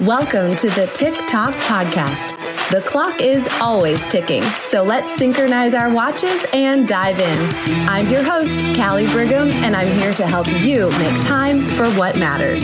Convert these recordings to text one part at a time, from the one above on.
Welcome to the Tick Talk Podcast. The clock is always ticking, so let's synchronize our watches and dive in. I'm your host, Kali Brigham, and I'm here to help you make time for what matters.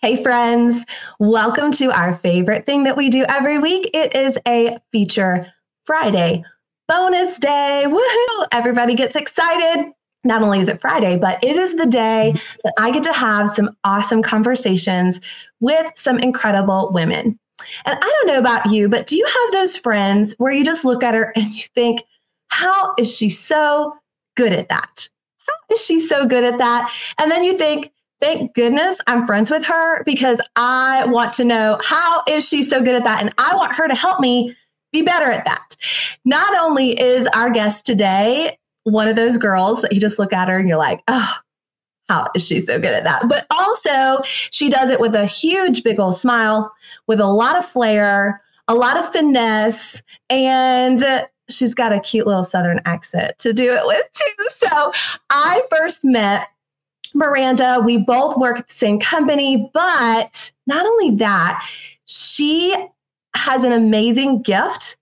Hey, friends, welcome to our favorite thing that we do every week. It is a feature Friday bonus day. Woohoo! Everybody gets excited not only is it Friday, but it is the day that I get to have some awesome conversations with some incredible women. And I don't know about you, but do you have those friends where you just look at her and you think, how is she so good at that? How is she so good at that? And then you think, thank goodness I'm friends with her because I want to know how is she so good at that? And I want her to help me be better at that. Not only is our guest today one of those girls that you just look at her and you're like, oh, how is she so good at that? But also, she does it with a huge, big old smile, with a lot of flair, a lot of finesse, and she's got a cute little Southern accent to do it with, too. So I first met Maranda. We both work at the same company, but not only that, she has an amazing gift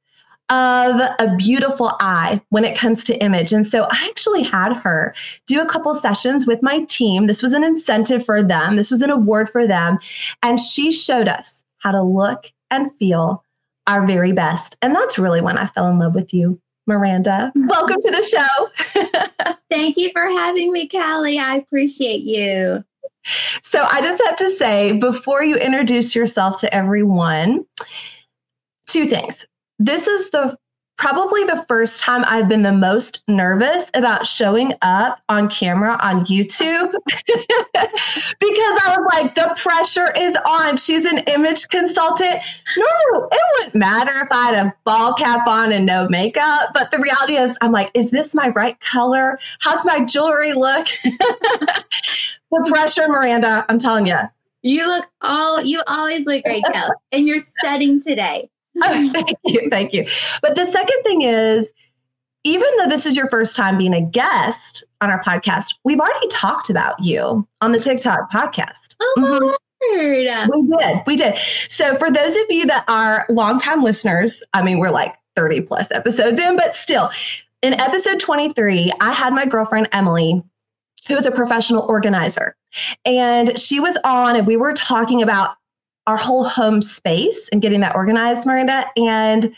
of a beautiful eye when it comes to image. And so I actually had her do a couple sessions with my team. This was an incentive for them, this was an award for them. And she showed us how to look and feel our very best. And that's really when I fell in love with you. Maranda, welcome to the show. Thank you for having me, Kali. I appreciate you. So, I just have to say, before you introduce yourself to everyone, two things this is the probably the first time I've been the most nervous about showing up on camera on YouTube because I was like, the pressure is on. She's an image consultant. No, it wouldn't matter if I had a ball cap on and no makeup. But the reality is, I'm like, is this my right color? How's my jewelry look? the pressure, Maranda, I'm telling you. You look all, you always look great, Kelly, and you're studying today. oh, thank you. Thank you. But the second thing is, even though this is your first time being a guest on our podcast, we've already talked about you on the Tick Talk podcast. Oh, mm-hmm. We did. We did. So, for those of you that are longtime listeners, I mean, we're like 30 plus episodes in, but still, in episode 23, I had my girlfriend Emily, who is a professional organizer, and she was on, and we were talking about our whole home space and getting that organized, Maranda. And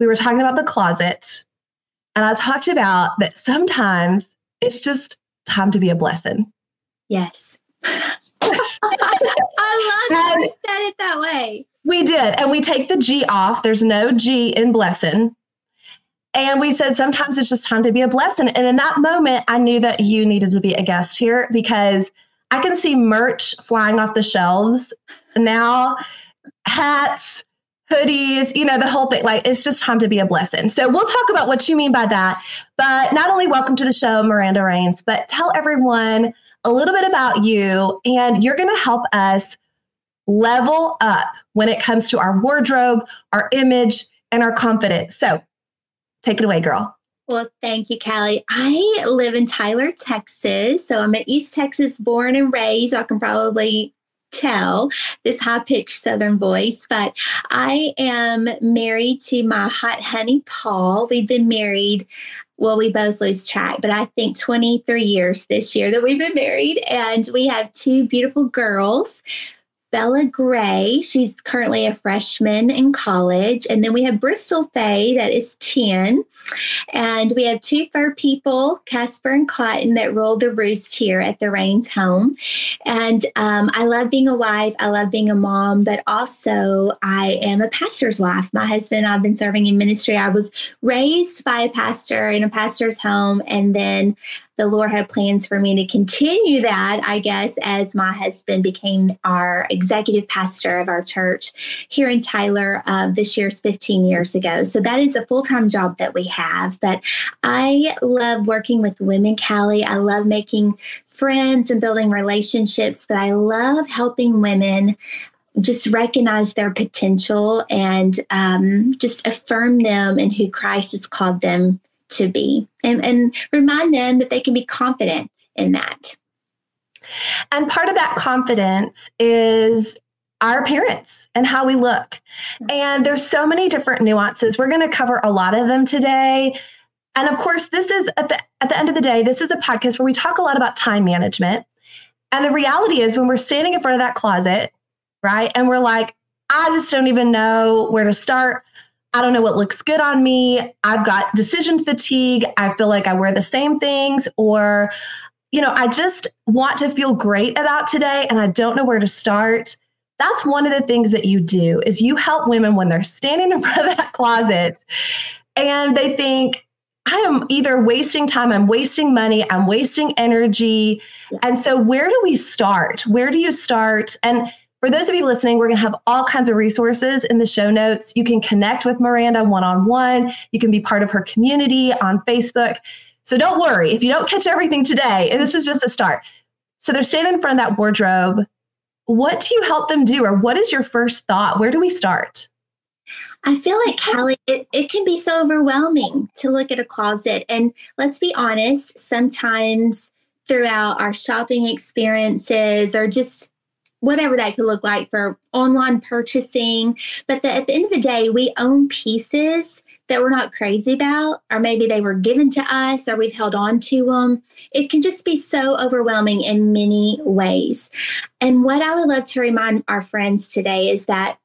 we were talking about the closet. And I talked about that sometimes it's just time to be a blessing. Yes. I love that you said it that way. We did. And we take the G off. There's no G in blessing. And we said sometimes it's just time to be a blessing. And in that moment, I knew that you needed to be a guest here because I can see merch flying off the shelves now, hats, hoodies, you know, the whole thing. Like, it's just time to be a blessing. So, we'll talk about what you mean by that. But not only welcome to the show, Maranda Rains, but tell everyone a little bit about you. And you're going to help us level up when it comes to our wardrobe, our image, and our confidence. So, take it away, girl. Well, thank you, Kali. I live in Tyler, Texas. So I'm an East Texas born and raised. I can probably tell this high pitched Southern voice, but I am married to my hot honey, Paul. We've been married. Well, we both lose track, but I think 23 years this year that we've been married. And we have two beautiful girls. Bella Gray. She's currently a freshman in college. And then we have Bristol Faye, that is 10. And we have two fur people, Casper and Cotton, that roll the roost here at the Rains home. And um, I love being a wife. I love being a mom, but also I am a pastor's wife. My husband I've been serving in ministry. I was raised by a pastor in a pastor's home. And then the Lord had plans for me to continue that, I guess, as my husband became our executive pastor of our church here in Tyler uh, this year's 15 years ago. So that is a full time job that we have. But I love working with women, Kali. I love making friends and building relationships, but I love helping women just recognize their potential and um, just affirm them and who Christ has called them to be and, and remind them that they can be confident in that. And part of that confidence is our appearance and how we look. And there's so many different nuances. We're going to cover a lot of them today. And of course, this is at the at the end of the day, this is a podcast where we talk a lot about time management. And the reality is when we're standing in front of that closet, right? And we're like, I just don't even know where to start. I don't know what looks good on me. I've got decision fatigue. I feel like I wear the same things or you know, I just want to feel great about today and I don't know where to start. That's one of the things that you do is you help women when they're standing in front of that closet and they think I am either wasting time, I'm wasting money, I'm wasting energy. Yeah. And so where do we start? Where do you start? And for those of you listening, we're going to have all kinds of resources in the show notes. You can connect with Maranda one on one. You can be part of her community on Facebook. So don't worry if you don't catch everything today. And this is just a start. So they're standing in front of that wardrobe. What do you help them do? Or what is your first thought? Where do we start? I feel like Kali, it, it can be so overwhelming to look at a closet. And let's be honest, sometimes throughout our shopping experiences or just whatever that could look like for online purchasing. But the, at the end of the day, we own pieces that we're not crazy about, or maybe they were given to us or we've held on to them. It can just be so overwhelming in many ways. And what I would love to remind our friends today is that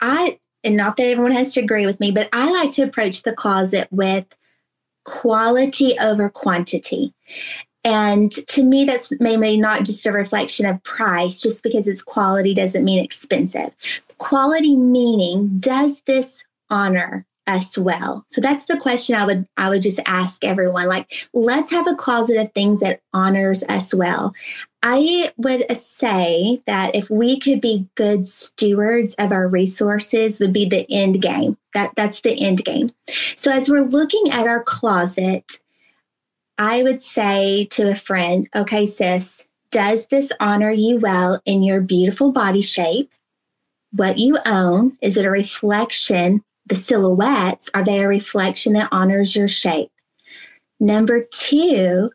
I, and not that everyone has to agree with me, but I like to approach the closet with quality over quantity. And to me, that's mainly not just a reflection of price, just because it's quality doesn't mean expensive. Quality meaning, does this honor us well? So that's the question I would I would just ask everyone. Like, let's have a closet of things that honors us well. I would say that if we could be good stewards of our resources would be the end game. That that's the end game. So as we're looking at our closet, I would say to a friend, okay, sis, does this honor you well in your beautiful body shape? What you own, is it a reflection? The silhouettes, are they a reflection that honors your shape? Number two,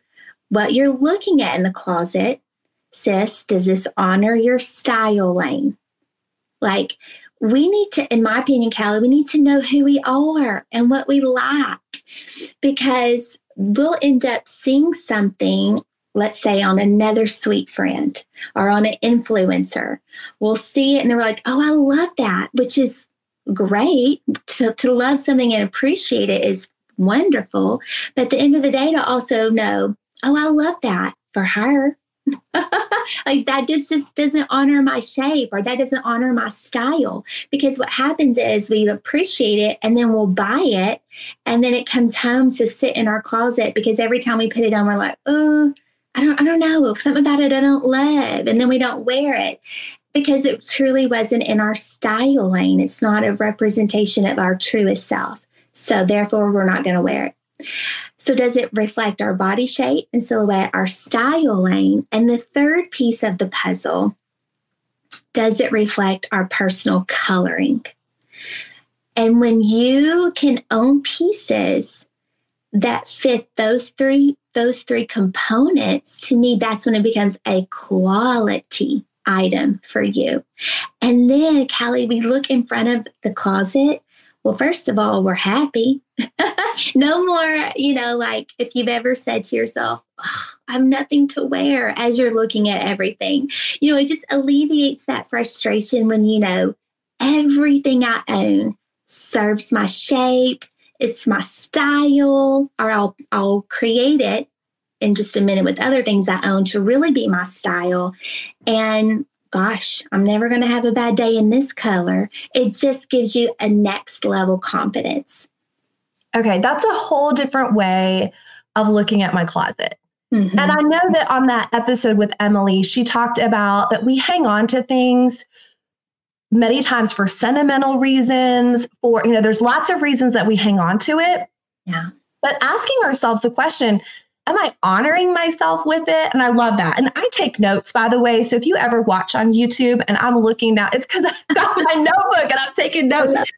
what you're looking at in the closet, sis, does this honor your style lane? Like, we need to, in my opinion, Kali, we need to know who we are and what we like because we'll end up seeing something, let's say on another sweet friend or on an influencer. We'll see it and they're like, oh, I love that, which is great. To, to love something and appreciate it is wonderful. But at the end of the day, to also know, oh, I love that for her. like that just just doesn't honor my shape or that doesn't honor my style. Because what happens is we appreciate it and then we'll buy it and then it comes home to sit in our closet because every time we put it on we're like oh i don't i don't know. Something about it i don't love. And then we don't wear it because it truly wasn't in our style lane it's not a representation of our truest self. So therefore we're not going to wear it so, does it reflect our body shape and silhouette, our style lane? And the third piece of the puzzle, does it reflect our personal coloring? And when you can own pieces that fit those three those three components, to me, that's when it becomes a quality item for you. And then, Kali, we look in front of the closet well, first of all, we're happy. no more, you know, like if you've ever said to yourself, oh, I have nothing to wear as you're looking at everything. You know, it just alleviates that frustration when you know everything I own serves my shape, it's my style, or I'll I'll create it in just a minute with other things I own to really be my style. And gosh, I'm never going to have a bad day in this color. It just gives you a next level confidence. Okay, that's a whole different way of looking at my closet. Mm-hmm. And I know that on that episode with Emily, she talked about that we hang on to things many times for sentimental reasons, for, you know, there's lots of reasons that we hang on to it. Yeah. But asking ourselves the question, am I honoring myself with it? And I love that. And I take notes, by the way. So if you ever watch on YouTube and I'm looking now, it's because I've got my notebook and I'm taking notes.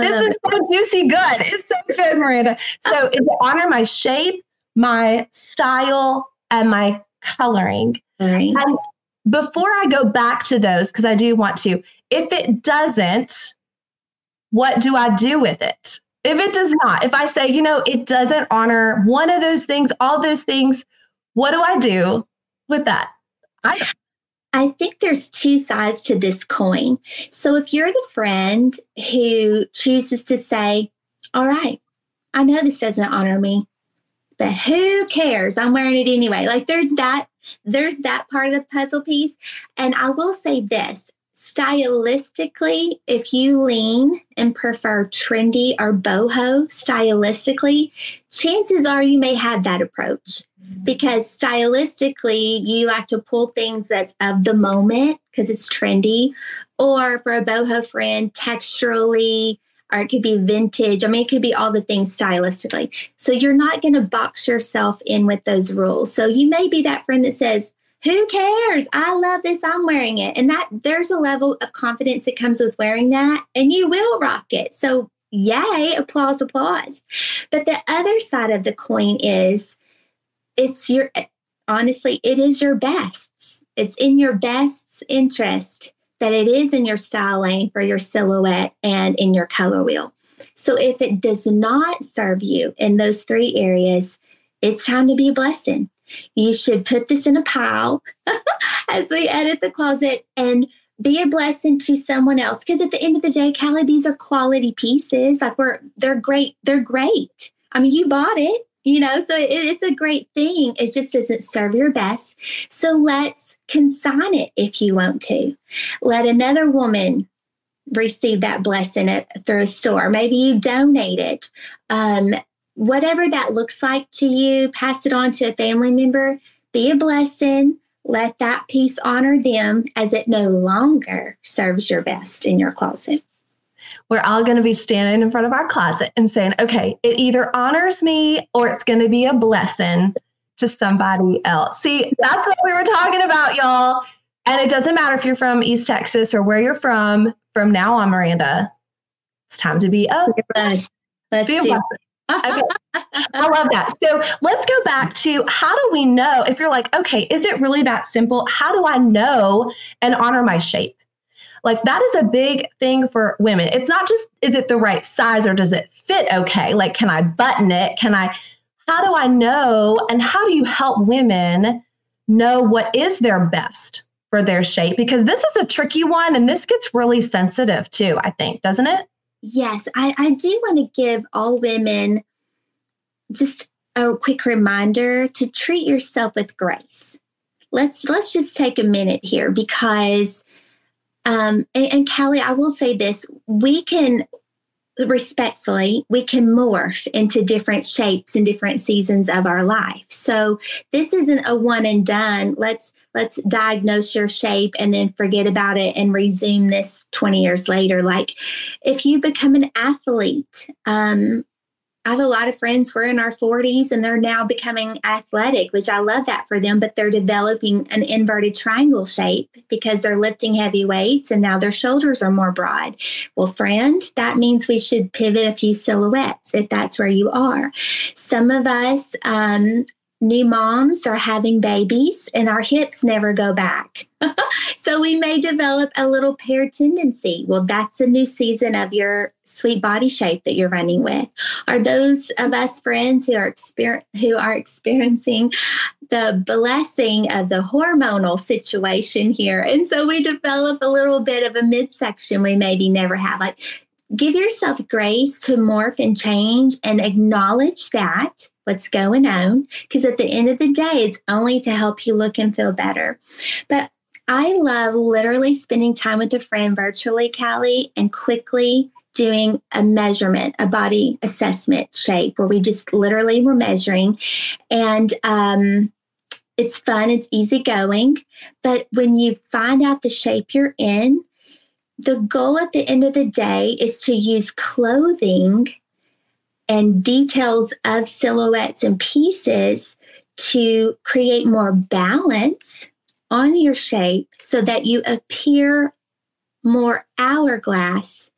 This is so juicy good. It's so good, Maranda. So it's honor my shape, my style, and my coloring. Right. And before I go back to those, because I do want to, if it doesn't, what do I do with it? If it does not, if I say, you know, it doesn't honor one of those things, all those things, what do I do with that? I I think there's two sides to this coin. So if you're the friend who chooses to say, all right, I know this doesn't honor me, but who cares? I'm wearing it anyway. Like there's that there's that part of the puzzle piece. And I will say this stylistically, if you lean and prefer trendy or boho stylistically, chances are you may have that approach because stylistically you like to pull things that's of the moment because it's trendy or for a boho friend texturally or it could be vintage. I mean, it could be all the things stylistically. So you're not going to box yourself in with those rules. So you may be that friend that says, who cares? I love this. I'm wearing it. And that there's a level of confidence that comes with wearing that, and you will rock it. So, yay, applause, applause. But the other side of the coin is it's your, honestly, it is your best. It's in your best's interest that it is in your style lane for your silhouette and in your color wheel. So if it does not serve you in those three areas, it's time to be a blessing. You should put this in a pile as we edit the closet and be a blessing to someone else. Because at the end of the day, Kali, these are quality pieces. Like we're they're great. They're great. I mean, you bought it you know so it's a great thing. It just doesn't serve your best. So let's consign it if you want to. Let another woman receive that blessing at, through a store. Maybe you donate it. Um, whatever that looks like to you pass it on to a family member. Be a blessing. Let that piece honor them as it no longer serves your best in your closet we're all going to be standing in front of our closet and saying, okay, it either honors me or it's going to be a blessing to somebody else. See, that's what we were talking about, y'all. And it doesn't matter if you're from East Texas or where you're from. From now on, Maranda, it's time to be a Let's be blessing. okay. I love that. So let's go back to how do we know if you're like, okay, is it really that simple? How do I know and honor my shape? Like that is a big thing for women. It's not just is it the right size or does it fit okay? Like can I button it? Can I how do I know and how do you help women know what is their best for their shape because this is a tricky one and this gets really sensitive too, I think, doesn't it? Yes, I, I do want to give all women just a quick reminder to treat yourself with grace. Let's let's just take a minute here because um, and, and Callie, I will say this: we can respectfully we can morph into different shapes in different seasons of our life. So this isn't a one and done. Let's let's diagnose your shape and then forget about it and resume this 20 years later. Like if you become an athlete um, I have a lot of friends who are in our 40s and they're now becoming athletic, which I love that for them, but they're developing an inverted triangle shape because they're lifting heavy weights and now their shoulders are more broad. Well, friend, that means we should pivot a few silhouettes if that's where you are. Some of us um, new moms are having babies and our hips never go back. so we may develop a little pear tendency. Well, that's a new season of your sweet body shape that you're running with. Are those of us friends who are exper- who are experiencing the blessing of the hormonal situation here? And so we develop a little bit of a midsection we maybe never have. Like give yourself grace to morph and change and acknowledge that what's going on because at the end of the day it's only to help you look and feel better. But i love literally spending time with a friend virtually callie and quickly doing a measurement a body assessment shape where we just literally were measuring. And um, it's fun it's easygoing but when you find out the shape you're in the goal at the end of the day is to use clothing and details of silhouettes and pieces to create more balance on your shape so that you appear more hourglass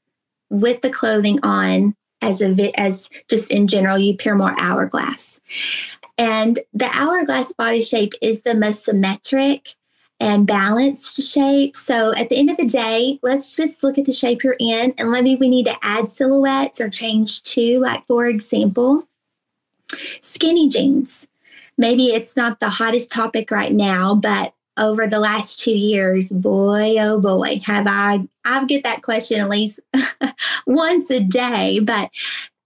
with the clothing on as a as just in general you appear more hourglass. And the hourglass body shape is the most symmetric and balanced shape. So at the end of the day, let's just look at the shape you're in and maybe we need to add silhouettes or change to, like for example, skinny jeans. Maybe it's not the hottest topic right now, but over the last two years, boy, oh boy, have I, I get that question at least once a day. But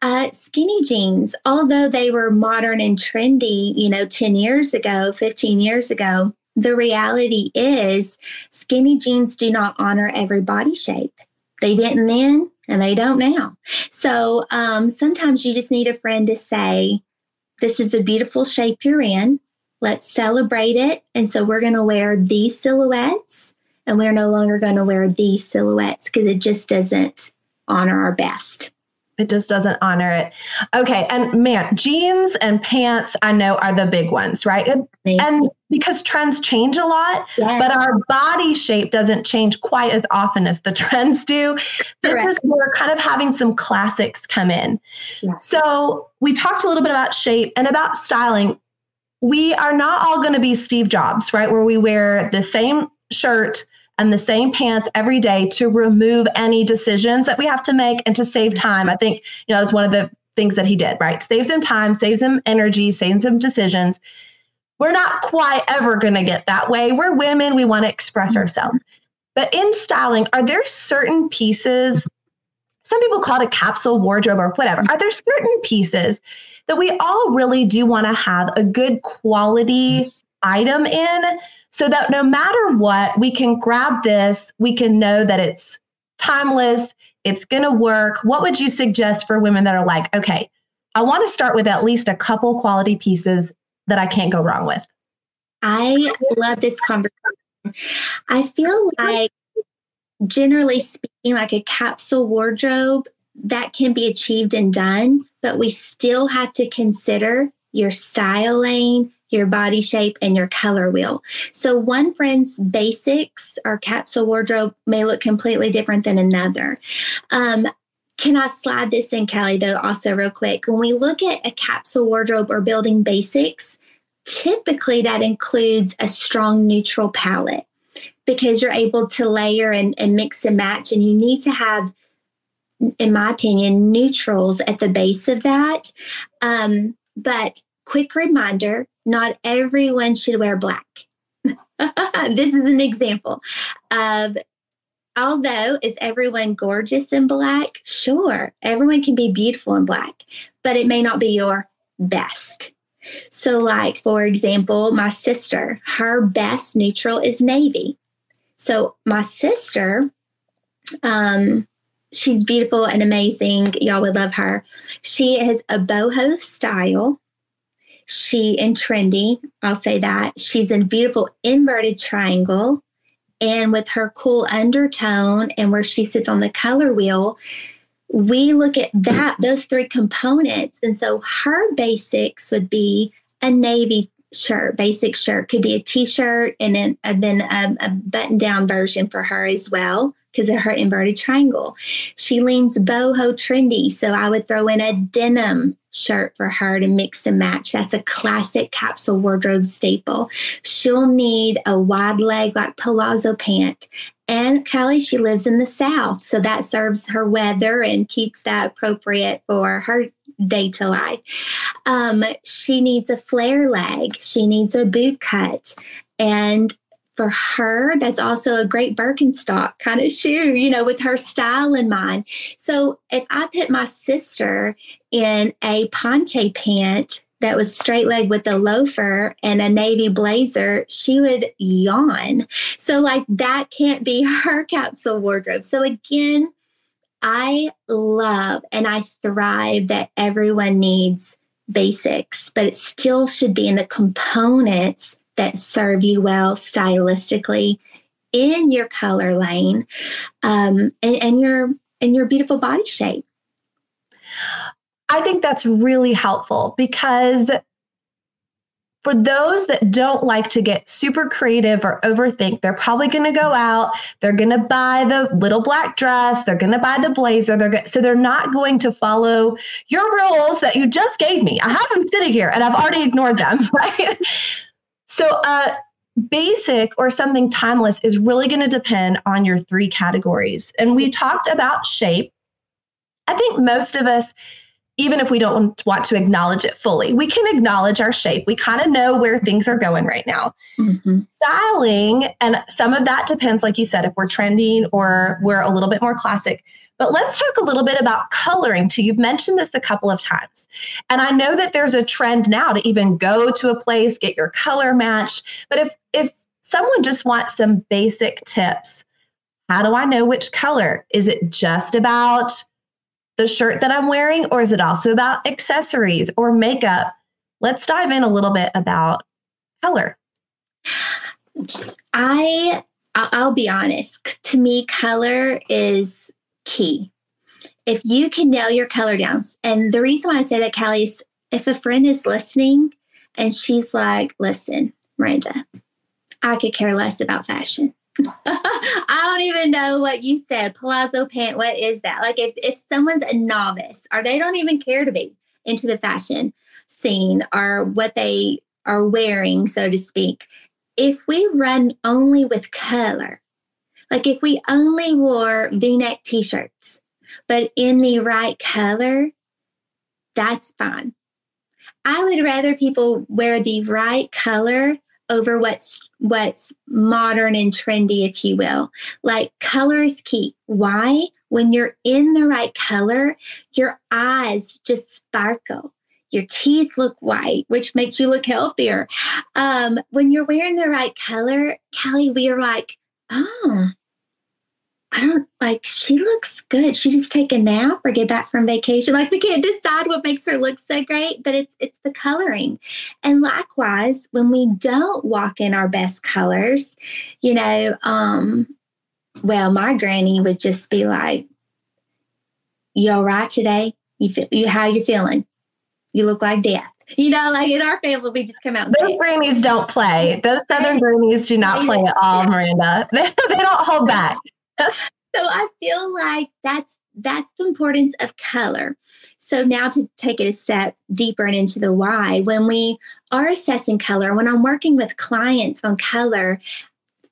uh, skinny jeans, although they were modern and trendy, you know, 10 years ago, 15 years ago, the reality is skinny jeans do not honor every body shape. They didn't then and they don't now. So um, sometimes you just need a friend to say, This is a beautiful shape you're in. Let's celebrate it. And so we're going to wear these silhouettes and we're no longer going to wear these silhouettes because it just doesn't honor our best. It just doesn't honor it. Okay. And man, jeans and pants, I know, are the big ones, right? And because trends change a lot, yes. but our body shape doesn't change quite as often as the trends do. This is where kind of having some classics come in. Yes. So we talked a little bit about shape and about styling. We are not all going to be Steve Jobs, right? Where we wear the same shirt and the same pants every day to remove any decisions that we have to make and to save time. I think, you know, that's one of the things that he did, right? Saves him time, saves him energy, saves him decisions. We're not quite ever going to get that way. We're women, we want to express ourselves. But in styling, are there certain pieces? Some people call it a capsule wardrobe or whatever. Are there certain pieces that we all really do want to have a good quality item in so that no matter what, we can grab this, we can know that it's timeless, it's going to work. What would you suggest for women that are like, okay, I want to start with at least a couple quality pieces that I can't go wrong with? I love this conversation. I feel like, generally speaking, like a capsule wardrobe that can be achieved and done, but we still have to consider your style lane, your body shape, and your color wheel. So, one friend's basics or capsule wardrobe may look completely different than another. Um, can I slide this in, Kelly, though, also, real quick? When we look at a capsule wardrobe or building basics, typically that includes a strong neutral palette because you're able to layer and, and mix and match, and you need to have in my opinion, neutrals at the base of that. Um, but quick reminder not everyone should wear black. this is an example of although is everyone gorgeous in black? Sure, everyone can be beautiful in black, but it may not be your best. So, like for example, my sister, her best neutral is navy. So, my sister, um, she's beautiful and amazing. Y'all would love her. She has a boho style she and trendy, I'll say that. She's in beautiful inverted triangle and with her cool undertone and where she sits on the color wheel, we look at that, those three components. And so her basics would be a navy shirt, basic shirt, could be a t-shirt and then, and then a, a button down version for her as well because of her inverted triangle. She leans boho trendy, so I would throw in a denim shirt for her to mix and match. That's a classic capsule wardrobe staple. She'll need a wide leg like palazzo pant. And Kelly, she lives in the South, so that serves her weather and keeps that appropriate for her day to life. Um, she needs a flare leg. She needs a boot cut. And for her, that's also a great Birkenstock kind of shoe, you know, with her style in mind. So if I put my sister in a ponte pant that was straight leg with a loafer and a navy blazer, she would yawn. So, like, that can't be her capsule wardrobe. So, again, I love and I thrive that everyone needs basics, but it still should be in the components that serve you well stylistically in your color lane um, and, and your and your beautiful body shape. I think that's really helpful because for those that don't like to get super creative or overthink, they're probably going to go out, they're going to buy the little black dress, they're going to buy the blazer, they're go- so they're not going to follow your rules that you just gave me. I have them sitting here and I've already ignored them, right? so uh basic or something timeless is really going to depend on your three categories. And we talked about shape. I think most of us even if we don't want to acknowledge it fully. We can acknowledge our shape. We kind of know where things are going right now. Mm-hmm. Styling, and some of that depends, like you said, if we're trending or we're a little bit more classic. But let's talk a little bit about coloring too. You've mentioned this a couple of times. And I know that there's a trend now to even go to a place, get your color matched. But if if someone just wants some basic tips, how do I know which color? Is it just about the shirt that I'm wearing, or is it also about accessories or makeup? Let's dive in a little bit about color. I I'll be honest. To me, color is key. If you can nail your color down, and the reason why I say that, Kali, is if a friend is listening and she's like, "Listen, Maranda, I could care less about fashion. I don't even know what you said. Palazzo pant. What is that? Like if, if someone's a novice or they don't even care to be into the fashion scene or what they are wearing, so to speak, if we run only with color, like if we only wore v-neck t-shirts, but in the right color, that's fine. I would rather people wear the right color over what's what's modern and trendy if you will. Like color is key. Why? When you're in the right color your eyes just sparkle. Your teeth look white which makes you look healthier. Um, when you're wearing the right color callie we are like oh I don't like she looks good. She just take a nap or get back from vacation. Like we can't decide what makes her look so great, but it's it's the coloring. And likewise, when we don't walk in our best colors, you know, um, well, my granny would just be like, You all right today? You feel you how you feeling? You look like death. You know, like in our family, we just come out. Those grannies don't play. Those southern grannies do not play at all, Maranda. They, they don't hold back. so I feel like that's that's the importance of color. So now to take it a step deeper and into the why, when we are assessing color, when I'm working with clients on color,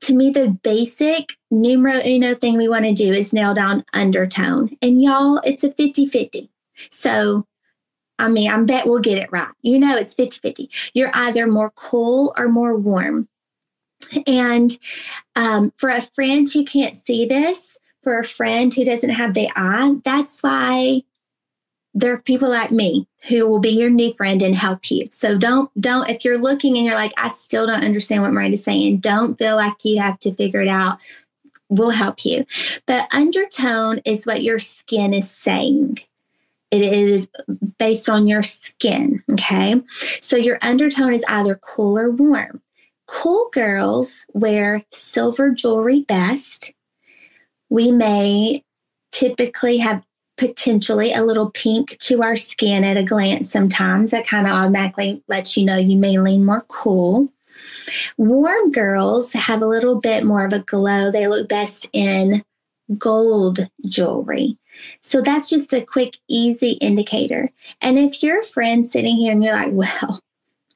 to me the basic numero uno thing we want to do is nail down undertone. And y'all, it's a 50-50. So I mean, I bet we'll get it right. You know, it's 50 50. You're either more cool or more warm. And um, for a friend who can't see this, for a friend who doesn't have the eye, that's why there are people like me who will be your new friend and help you. So don't don't if you're looking and you're like, I still don't understand what Maranda's saying, don't feel like you have to figure it out. We'll help you. But undertone is what your skin is saying. It is based on your skin. Okay. So your undertone is either cool or warm. Cool girls wear silver jewelry best. We may typically have potentially a little pink to our skin at a glance sometimes. That kind of automatically lets you know you may lean more cool. Warm girls have a little bit more of a glow. They look best in gold jewelry. So that's just a quick, easy indicator. And if you're a friend sitting here and you're like, well,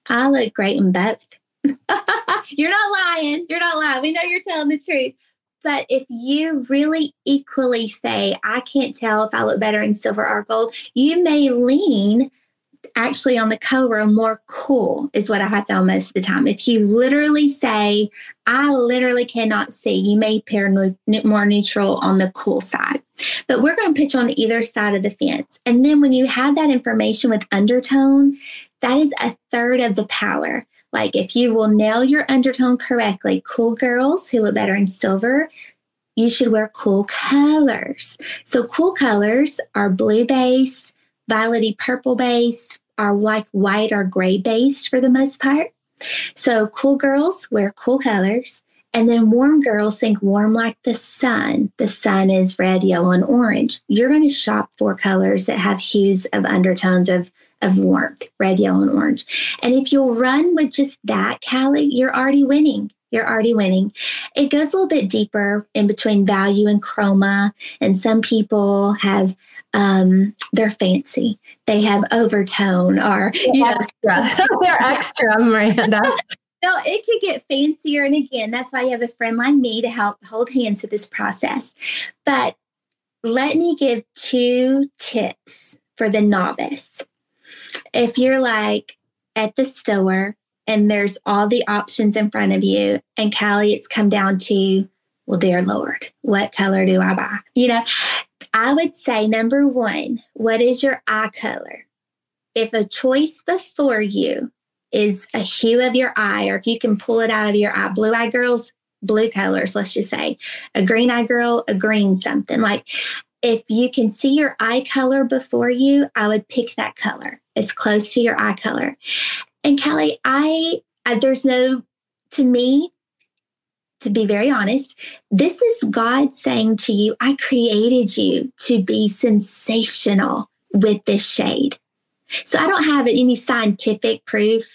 I look great in both, you're not lying. You're not lying. We know you're telling the truth. But if you really equally say, I can't tell if I look better in silver or gold, you may lean actually on the color more cool, is what I have found most of the time. If you literally say, I literally cannot see, you may pair more neutral on the cool side. But we're going to pitch on either side of the fence. And then when you have that information with undertone, that is a third of the power. Like if you will nail your undertone correctly, cool girls who look better in silver, you should wear cool colors. So cool colors are blue based, violety purple based, are like white or gray based for the most part. So cool girls wear cool colors And then warm girls think warm like the sun. The sun is red, yellow, and orange. You're going to shop for colors that have hues of undertones of of warmth, red, yellow, and orange. And if you'll run with just that, Kali, you're already winning. You're already winning. It goes a little bit deeper in between value and chroma. And some people have um, they're fancy. They have overtone or you extra. they're extra, Maranda. no, it could get fancier. And again, that's why you have a friend like me to help hold hands with this process. But let me give two tips for the novice. If you're like at the store and there's all the options in front of you, and Kali, it's come down to, well, dear Lord, what color do I buy? You know, I would say number one, what is your eye color? If a choice before you is a hue of your eye, or if you can pull it out of your eye, blue eye girls, blue colors, let's just say, a green eye girl, a green something. Like if you can see your eye color before you, I would pick that color as close to your eye color. And Kelly, I, I there's no, to me, to be very honest, this is God saying to you, I created you to be sensational with this shade. So I don't have any scientific proof.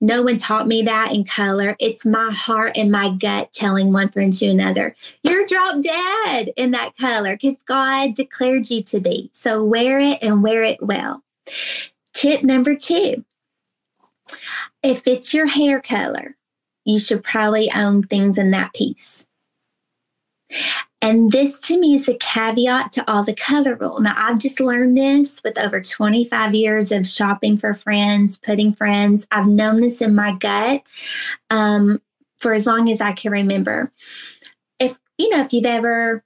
No one taught me that in color. It's my heart and my gut telling one friend to another, you're drop dead in that color because God declared you to be. So wear it and wear it well. Tip number two if it's your hair color, you should probably own things in that piece. And this to me is a caveat to all the color rule. Now, I've just learned this with over 25 years of shopping for friends, putting friends. I've known this in my gut um, for as long as I can remember. If, you know, if you've ever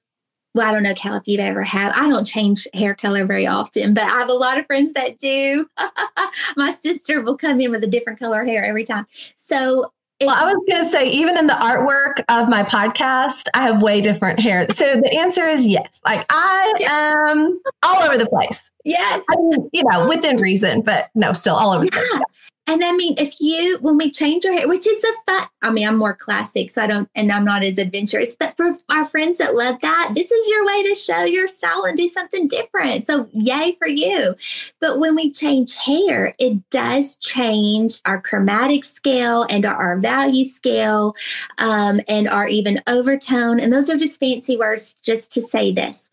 well, I don't know, Cal, if you've ever had. I don't change hair color very often, but I have a lot of friends that do. My sister will come in with a different color hair every time. So well, I was going to say, even in the artwork of my podcast, I have way different hair. So the answer is yes. Like I am all over the place. Yes. I mean, you know, within reason, but no, still all over yeah. the place. And I mean, if you, when we change our hair, which is a fun, I mean, I'm more classic, so I don't, and I'm not as adventurous, but for our friends that love that, this is your way to show your style and do something different. So, yay for you. But when we change hair, it does change our chromatic scale and our value scale um, and our even overtone. And those are just fancy words just to say this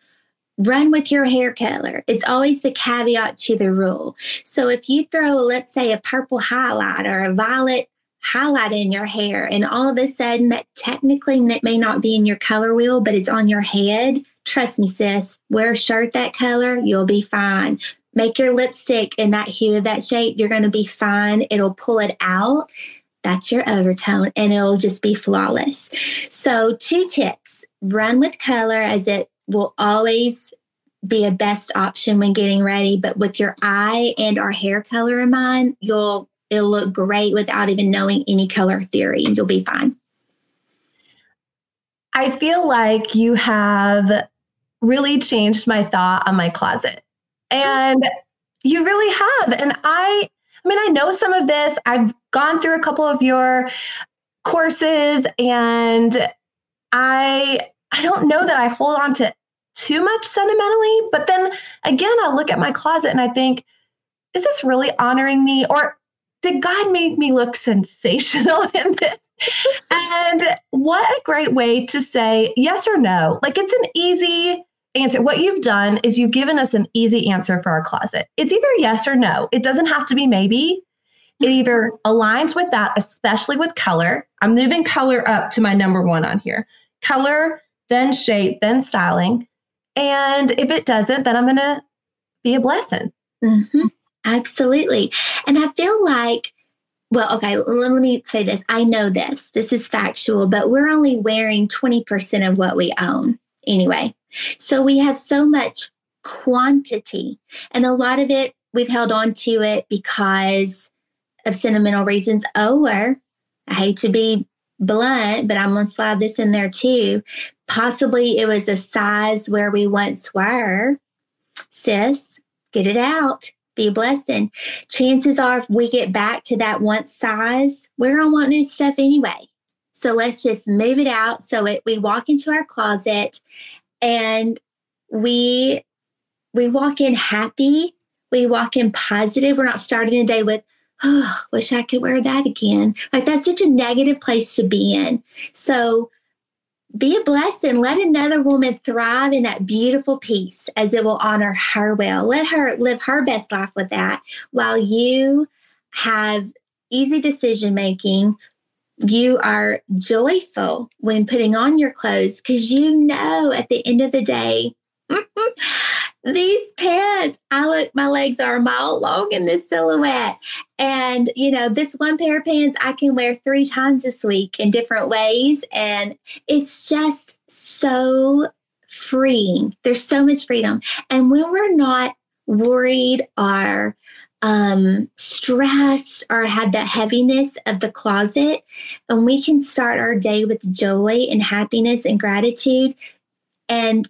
run with your hair color. It's always the caveat to the rule. So if you throw, let's say, a purple highlight or a violet highlight in your hair, and all of a sudden that technically may not be in your color wheel, but it's on your head, trust me, sis, wear a shirt that color, you'll be fine. Make your lipstick in that hue of that shape, you're going to be fine. It'll pull it out. That's your overtone, and it'll just be flawless. So, two tips run with color as it will always be a best option when getting ready. But with your eye and our hair color in mind, you'll it'll look great without even knowing any color theory. You'll be fine. I feel like you have really changed my thought on my closet. And you really have. And I I mean, I know some of this. I've gone through a couple of your courses and I I don't know that I hold on to too much sentimentally. But then again, I look at my closet and I think, is this really honoring me? Or did God make me look sensational in this? and what a great way to say yes or no. Like it's an easy answer. What you've done is you've given us an easy answer for our closet. It's either yes or no. It doesn't have to be maybe. It either aligns with that, especially with color. I'm moving color up to my number one on here. Color, then shape, then styling. And if it doesn't, then I'm going to be a blessing. Mm-hmm. Absolutely. And I feel like, well, okay, let me say this. I know this, this is factual, but we're only wearing 20% of what we own anyway. So we have so much quantity, and a lot of it, we've held on to it because of sentimental reasons, or I hate to be blunt, but I'm going to slide this in there too. Possibly it was a size where we once were. Sis, get it out. Be a blessing. Chances are, if we get back to that once size, we're going to want new stuff anyway. So let's just move it out. So it, we walk into our closet and we we walk in happy. We walk in positive. We're not starting the day with, oh, wish I could wear that again. Like that's such a negative place to be in. So be a blessing. Let another woman thrive in that beautiful peace as it will honor her well. Let her live her best life with that while you have easy decision making. You are joyful when putting on your clothes because you know at the end of the day, mm-hmm, these pants, I look, my legs are a mile long in this silhouette. And, you know, this one pair of pants I can wear three times this week in different ways. And it's just so freeing. There's so much freedom. And when we're not worried or um, stressed or had that heaviness of the closet, and we can start our day with joy and happiness and gratitude. And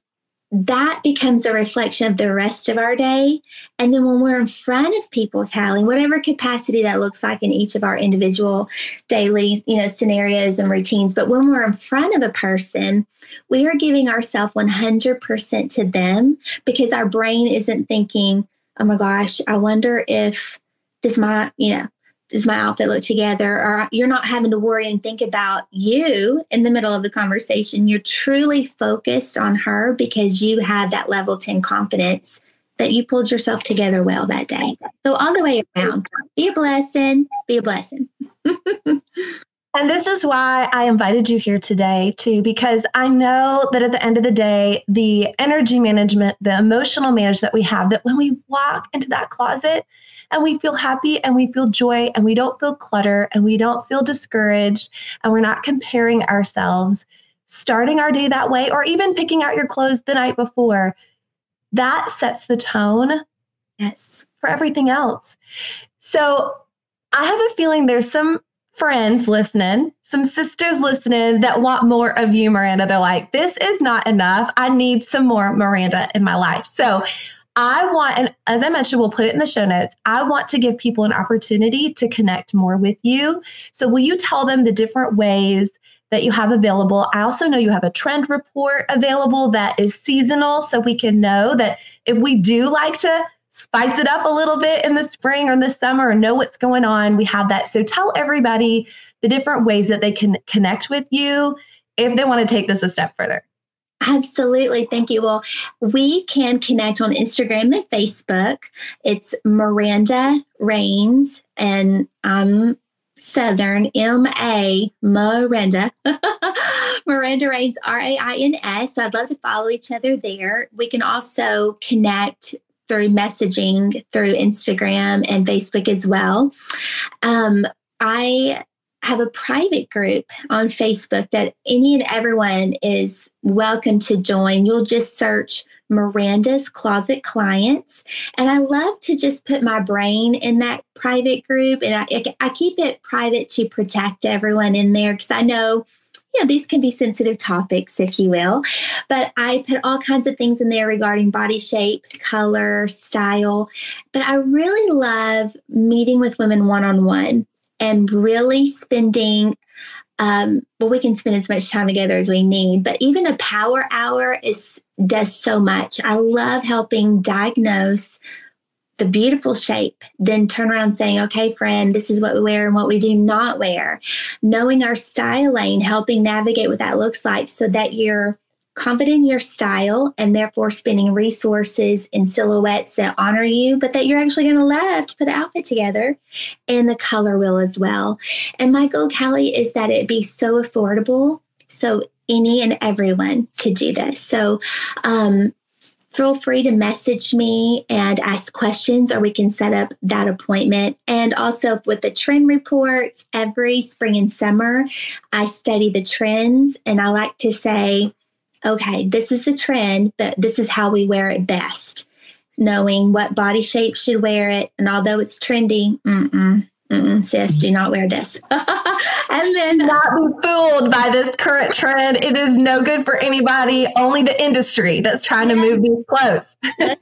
that becomes a reflection of the rest of our day. And then when we're in front of people, Kali, whatever capacity that looks like in each of our individual daily, you know, scenarios and routines, but when we're in front of a person, we are giving ourselves 100% to them because our brain isn't thinking, oh my gosh, I wonder if does my, you know, does my outfit look together or you're not having to worry and think about you in the middle of the conversation. You're truly focused on her because you have that level 10 confidence that you pulled yourself together well that day. So all the way around be a blessing be a blessing and this is why I invited you here today, too, because I know that at the end of the day, the energy management, the emotional management that we have, that when we walk into that closet, and we feel happy and we feel joy and we don't feel clutter and we don't feel discouraged and we're not comparing ourselves starting our day that way or even picking out your clothes the night before that sets the tone yes. for everything else. So i have a feeling there's some friends listening some sisters listening that want more of you Maranda they're like this is not enough i need some more Maranda in my life so I want, and as I mentioned, we'll put it in the show notes. I want to give people an opportunity to connect more with you. So, will you tell them the different ways that you have available? I also know you have a trend report available that is seasonal, so we can know that if we do like to spice it up a little bit in the spring or in the summer or know what's going on, we have that. So, tell everybody the different ways that they can connect with you if they want to take this a step further. Absolutely. Thank you. Well, we can connect on Instagram and Facebook. It's Maranda Rains, and I'm Southern M A Maranda. Maranda Rains R A I N S. So I'd love to follow each other there. We can also connect through messaging through Instagram and Facebook as well. Um, I have a private group on Facebook that any and everyone is welcome to join. You'll just search Maranda's Closet Clients. And I love to just put my brain in that private group. And I, I keep it private to protect everyone in there because I know you know, these can be sensitive topics, if you will. But I put all kinds of things in there regarding body shape, color, style. But I really love meeting with women one on one and really spending um, well we can spend as much time together as we need but even a power hour is does so much i love helping diagnose the beautiful shape then turn around saying okay friend this is what we wear and what we do not wear knowing our styling helping navigate what that looks like so that you're confident in your style and therefore spending resources in silhouettes that honor you, but that you're actually going to love to put an outfit together. And the color will as well. And my goal, Kali, is that it be so affordable. So any and everyone could do this. So, um, feel free to message me and ask questions, or we can set up that appointment. And also with the trend reports, every spring and summer, I study the trends. And I like to say, okay, this is the trend, but this is how we wear it best. Knowing what body shape should wear it. And although it's trendy, mm-mm, sis, do not wear this. and then uh, not be fooled by this current trend. It is no good for anybody, only the industry that's trying to move these clothes.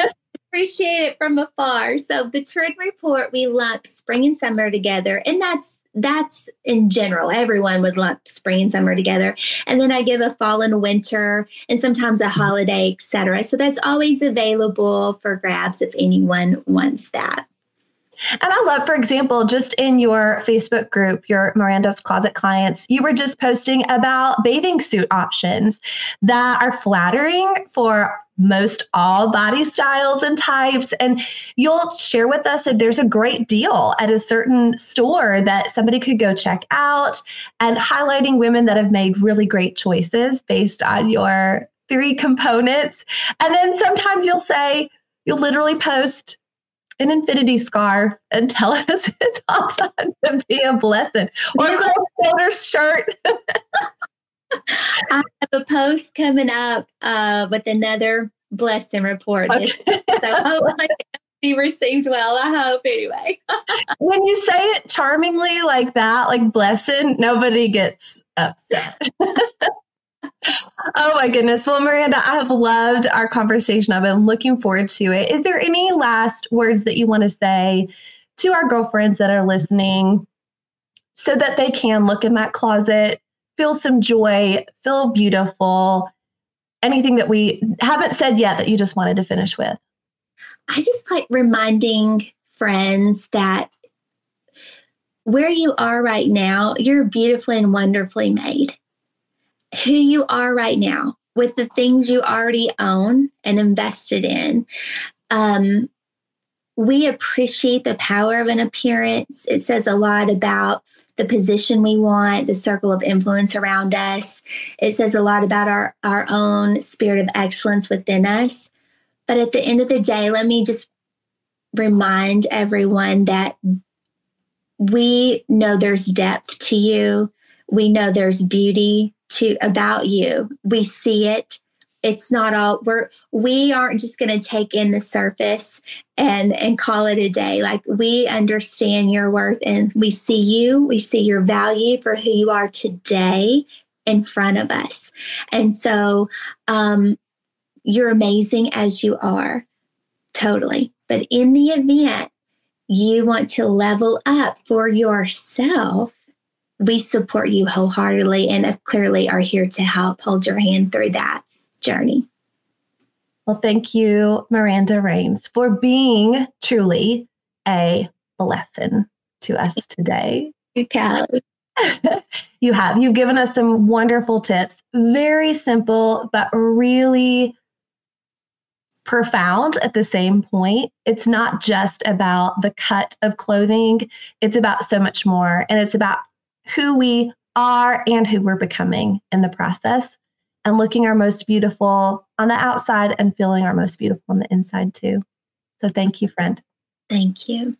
appreciate it from afar. So the trend report, we lump spring and summer together. And that's that's in general. Everyone would lump spring and summer together. And then I give a fall and winter and sometimes a holiday, etc. So that's always available for grabs if anyone wants that. And I love, for example, just in your Facebook group, your Maranda's Closet clients, you were just posting about bathing suit options that are flattering for most all body styles and types. And you'll share with us if there's a great deal at a certain store that somebody could go check out and highlighting women that have made really great choices based on your three components. And then sometimes you'll say, you'll literally post an infinity scarf and tell us it's awesome to be a blessing or a shoulder shirt. I have a post coming up uh, with another blessing report. Okay. so hopefully be received well. I hope anyway. when you say it charmingly like that, like blessing, nobody gets upset oh my goodness. Well, Maranda, I have loved our conversation. I've been looking forward to it. Is there any last words that you want to say to our girlfriends that are listening so that they can look in that closet, feel some joy, feel beautiful? Anything that we haven't said yet that you just wanted to finish with? I just like reminding friends that where you are right now, you're beautifully and wonderfully made who you are right now with the things you already own and invested in. Um, we appreciate the power of an appearance. It says a lot about the position we want, the circle of influence around us. It says a lot about our, our own spirit of excellence within us. But at the end of the day, let me just remind everyone that we know there's depth to you. We know there's beauty to about you. We see it. It's not all we're we aren't just going to take in the surface and and call it a day. Like we understand your worth and we see you, we see your value for who you are today in front of us. And so um you're amazing as you are. Totally. But in the event you want to level up for yourself, we support you wholeheartedly and clearly are here to help hold your hand through that journey. Well, thank you, Maranda Rains, for being truly a blessing to us today. You, Kali. you have. You've given us some wonderful tips. Very simple, but really profound at the same point. It's not just about the cut of clothing, it's about so much more. And it's about who we are and who we're becoming in the process and looking our most beautiful on the outside and feeling our most beautiful on the inside too. So thank you, friend. Thank you.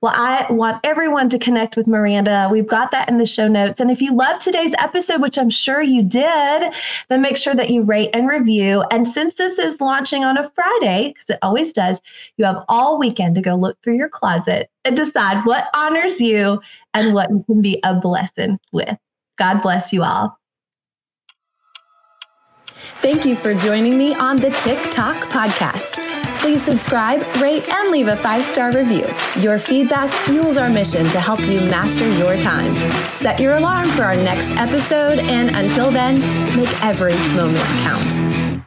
Well, I want everyone to connect with Maranda. We've got that in the show notes. And if you love today's episode, which I'm sure you did, then make sure that you rate and review. And since this is launching on a Friday, because it always does, you have all weekend to go look through your closet decide what honors you and what you can be a blessing with. God bless you all. Thank you for joining me on the Tick Talk podcast. Please subscribe, rate, and leave a five star review. Your feedback fuels our mission to help you master your time. Set your alarm for our next episode, and until then, make every moment count.